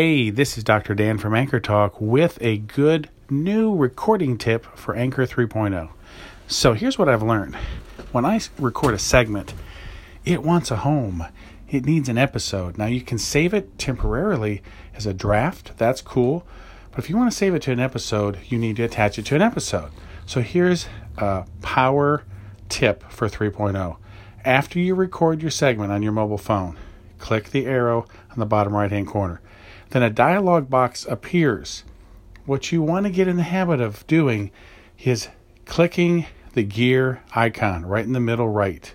Hey, this is Dr. Dan from Anchor Talk with a good new recording tip for Anchor 3.0. So here's what I've learned. When I record a segment, it wants a home. It needs an episode. Now you can save it temporarily as a draft. That's cool. But if you want to save it to an episode, you need to attach it to an episode. So here's a power tip for 3.0. After you record your segment on your mobile phone, click the arrow on the bottom right hand corner then a dialog box appears. What you want to get in the habit of doing is clicking the gear icon right in the middle right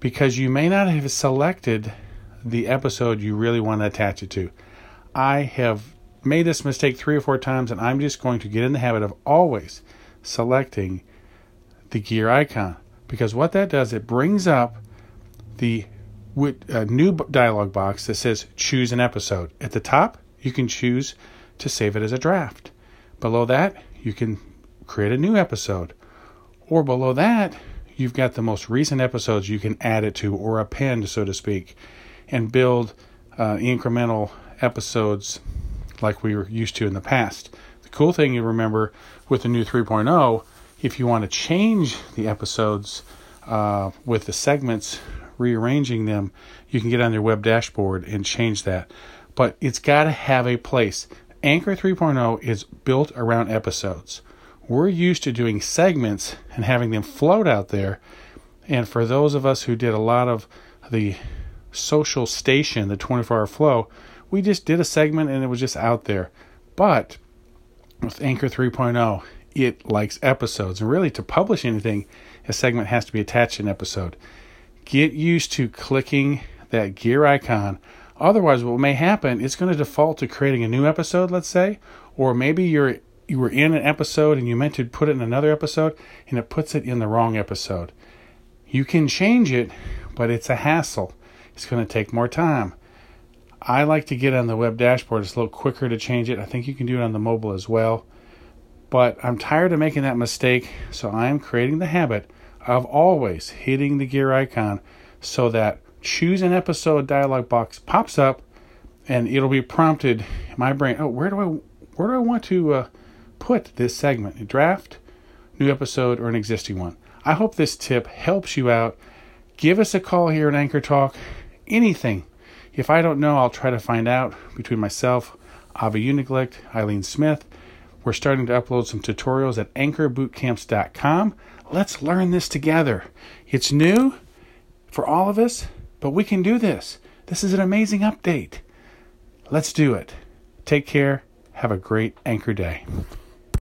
because you may not have selected the episode you really want to attach it to. I have made this mistake three or four times, and I'm just going to get in the habit of always selecting the gear icon because what that does, it brings up the with a new dialog box that says choose an episode. At the top, you can choose to save it as a draft. Below that, you can create a new episode. Or below that, you've got the most recent episodes you can add it to or append, so to speak, and build uh, incremental episodes like we were used to in the past. The cool thing you remember with the new 3.0, if you want to change the episodes uh, with the segments rearranging them, you can get on your web dashboard and change that. But it's got to have a place. Anchor 3.0 is built around episodes. We're used to doing segments and having them float out there. And for those of us who did a lot of the social station, the 24 hour flow, we just did a segment and it was just out there. But with Anchor 3.0, it likes episodes. And really, to publish anything, a segment has to be attached to an episode get used to clicking that gear icon. Otherwise, what may happen, it's going to default to creating a new episode, let's say, or maybe you're you were in an episode and you meant to put it in another episode and it puts it in the wrong episode. You can change it, but it's a hassle. It's going to take more time. I like to get on the web dashboard. It's a little quicker to change it. I think you can do it on the mobile as well. But I'm tired of making that mistake, so I am creating the habit of always hitting the gear icon so that choose an episode dialog box pops up and it'll be prompted my brain oh where do i where do i want to uh, put this segment? A draft new episode or an existing one? I hope this tip helps you out. Give us a call here at anchor talk. Anything. If i don't know i'll try to find out. Between myself avi uniglicht eileen smith we're starting to upload some tutorials at anchorbootcamps.com Let's learn this together. It's new for all of us, but we can do this. This is an amazing update. Let's do it. Take care. Have a great anchor day.